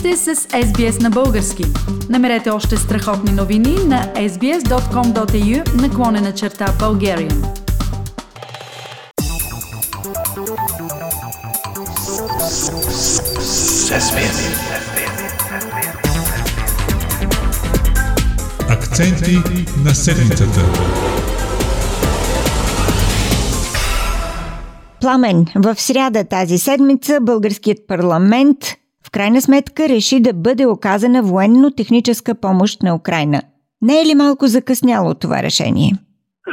сте с SBS на български. Намерете още страхотни новини на sbs.com.au наклонена черта Bulgarian. Акценти на седмицата. Пламен, в сряда тази седмица българският парламент в крайна сметка реши да бъде оказана военно-техническа помощ на Украина. Не е ли малко закъсняло това решение?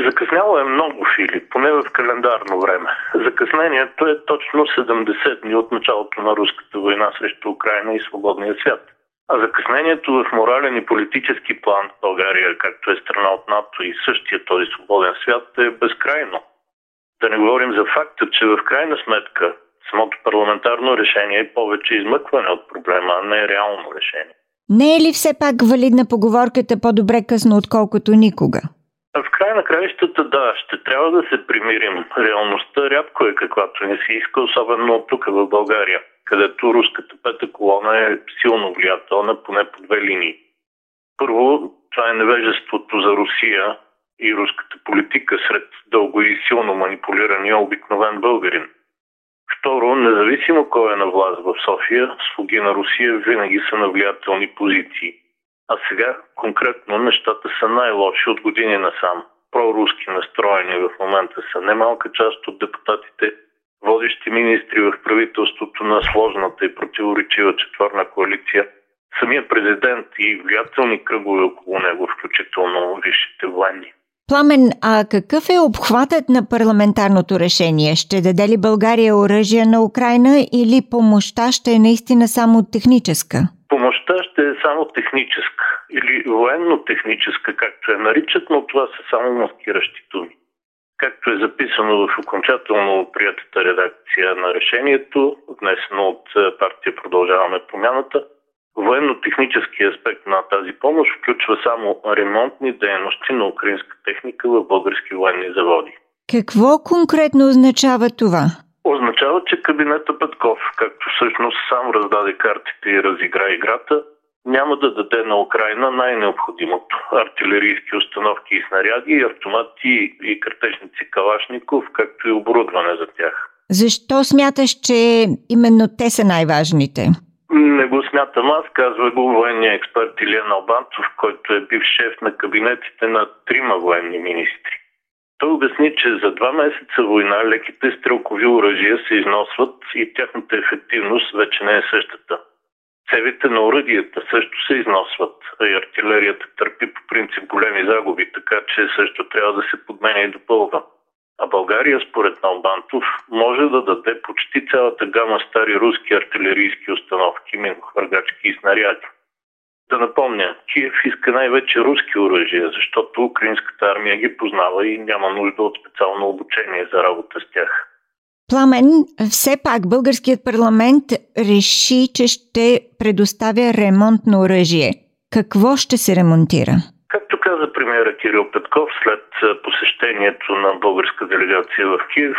Закъсняло е много, Филип, поне в календарно време. Закъснението е точно 70 дни от началото на руската война срещу Украина и свободния свят. А закъснението в морален и политически план в България, както е страна от НАТО и същия този свободен свят, е безкрайно. Да не говорим за факта, че в крайна сметка самото парламентарно решение е повече измъкване от проблема, а не реално решение. Не е ли все пак валидна поговорката по-добре късно, отколкото никога? В край на краищата, да, ще трябва да се примирим. Реалността рядко е каквато не си иска, особено тук в България, където руската пета колона е силно влиятелна, поне по две линии. Първо, това е невежеството за Русия и руската политика сред дълго и силно манипулирания обикновен българин. Второ, независимо кой е на власт в София, слуги на Русия винаги са на влиятелни позиции. А сега конкретно нещата са най-лоши от години насам. Проруски настроени в момента са немалка част от депутатите, водещи министри в правителството на сложната и противоречива четвърна коалиция, самия президент и влиятелни кръгове около него, включително висшите военни. Пламен, а какъв е обхватът на парламентарното решение? Ще даде ли България оръжие на Украина или помощта ще е наистина само техническа? Помощта ще е само техническа или военно-техническа, както я наричат, но това са само маскиращи думи. Както е записано в окончателно приятата редакция на решението, внесено от партия Продължаваме промяната, Военно-технически аспект на тази помощ включва само ремонтни дейности на украинска техника в български военни заводи. Какво конкретно означава това? Означава, че кабинета Петков, както всъщност сам раздаде картите и разигра играта, няма да даде на Украина най-необходимото – артилерийски установки и снаряди, автомати и картечници Калашников, както и оборудване за тях. Защо смяташ, че именно те са най-важните? Не го смятам аз, казва го военния експерт Илиан Албанцов, който е бив шеф на кабинетите на трима военни министри. Той обясни, че за два месеца война леките стрелкови оръжия се износват и тяхната ефективност вече не е същата. Цевите на оръдията също се износват, а и артилерията търпи по принцип големи загуби, така че също трябва да се подменя и допълва. А България, според Налбантов, може да даде почти цялата гама стари руски артилерийски установки, минохвъргачки и снаряди. Да напомня, Киев иска най-вече руски оръжия, защото украинската армия ги познава и няма нужда от специално обучение за работа с тях. Пламен, все пак българският парламент реши, че ще предоставя ремонтно оръжие. Какво ще се ремонтира? Премиера Кирил Петков след посещението на българска делегация в Киев,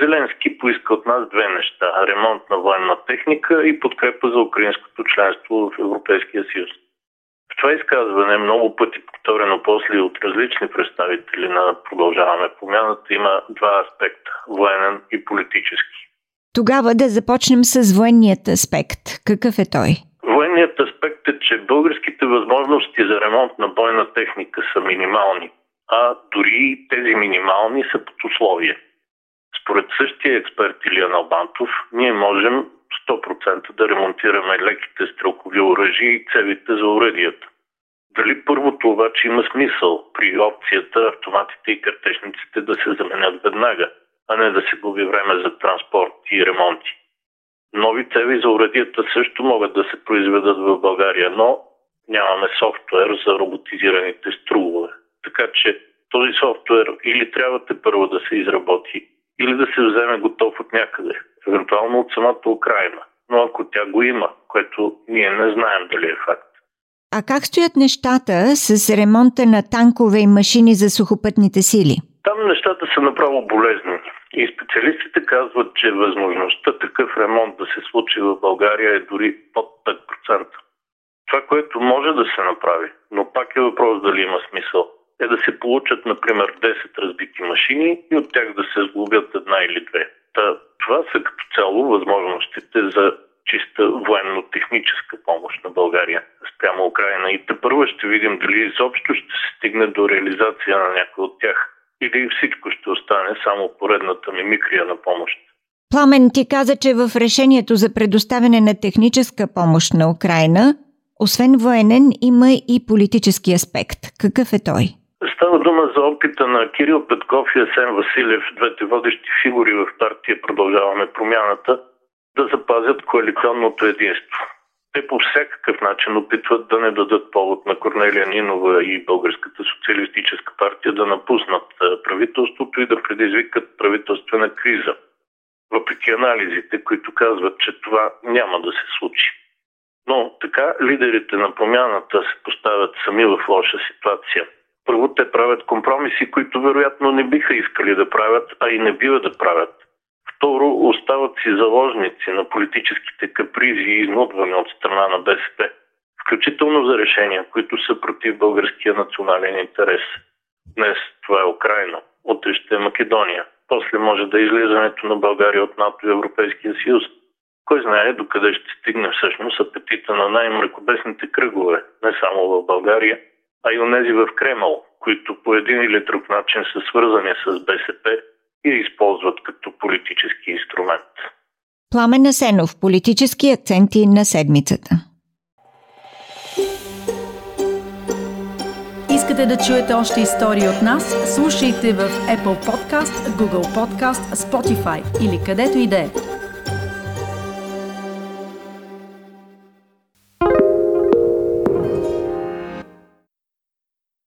Зеленски поиска от нас две неща – ремонт на военна техника и подкрепа за украинското членство в Европейския съюз. В това изказване, много пъти повторено после от различни представители на Продължаваме промяната, има два аспекта – военен и политически. Тогава да започнем с военният аспект. Какъв е той? Военният аспект е, че българските възможности за ремонт на бойна техника са минимални, а дори тези минимални са под условие. Според същия експерт Илиан Албантов, ние можем 100% да ремонтираме леките стрелкови оръжия и цевите за оръдията. Дали първото обаче има смисъл при опцията автоматите и картечниците да се заменят веднага, а не да се губи време за транспорт и ремонти? Нови цеви за уредията също могат да се произведат в България, но нямаме софтуер за роботизираните струвове. Така че този софтуер или трябва те първо да се изработи, или да се вземе готов от някъде, евентуално от самата Украина. Но ако тя го има, което ние не знаем дали е факт. А как стоят нещата с ремонта на танкове и машини за сухопътните сили? Там нещата са направо болезнени. И специалистите казват, че възможността такъв ремонт да се случи в България е дори под 5%. Това, което може да се направи, но пак е въпрос дали има смисъл, е да се получат, например, 10 разбити машини и от тях да се сглобят една или две. Та, това са като цяло възможностите за чиста военно-техническа помощ на България спрямо Украина. И те първо ще видим дали изобщо ще се стигне до реализация на някой от тях. Или всичко ще остане само поредната мимикрия на помощ. Пламен ти каза, че в решението за предоставяне на техническа помощ на Украина, освен военен, има и политически аспект. Какъв е той? Става дума за опита на Кирил Петков и Асен Василев, двете водещи фигури в партия Продължаваме промяната, да запазят коалиционното единство. Те по всякакъв начин опитват да не дадат повод на Корнелия Нинова и Българската социалистическа партия да напуснат правителството и да предизвикат правителствена криза. Въпреки анализите, които казват, че това няма да се случи. Но така лидерите на промяната се поставят сами в лоша ситуация. Първо те правят компромиси, които вероятно не биха искали да правят, а и не бива да правят. Второ, остават си заложници на политическите капризи и изнудване от страна на БСП, включително за решения, които са против българския национален интерес. Днес това е Украина, утре ще е Македония, после може да е излизането на България от НАТО и Европейския съюз. Кой знае докъде ще стигне всъщност апетита на най-мракобесните кръгове, не само в България, а и онези в Кремъл, които по един или друг начин са свързани с БСП и използват като политически инструмент. Пламен Асенов, политически акценти на седмицата. Искате да чуете още истории от нас? Слушайте в Apple Podcast, Google Podcast, Spotify или където и да е.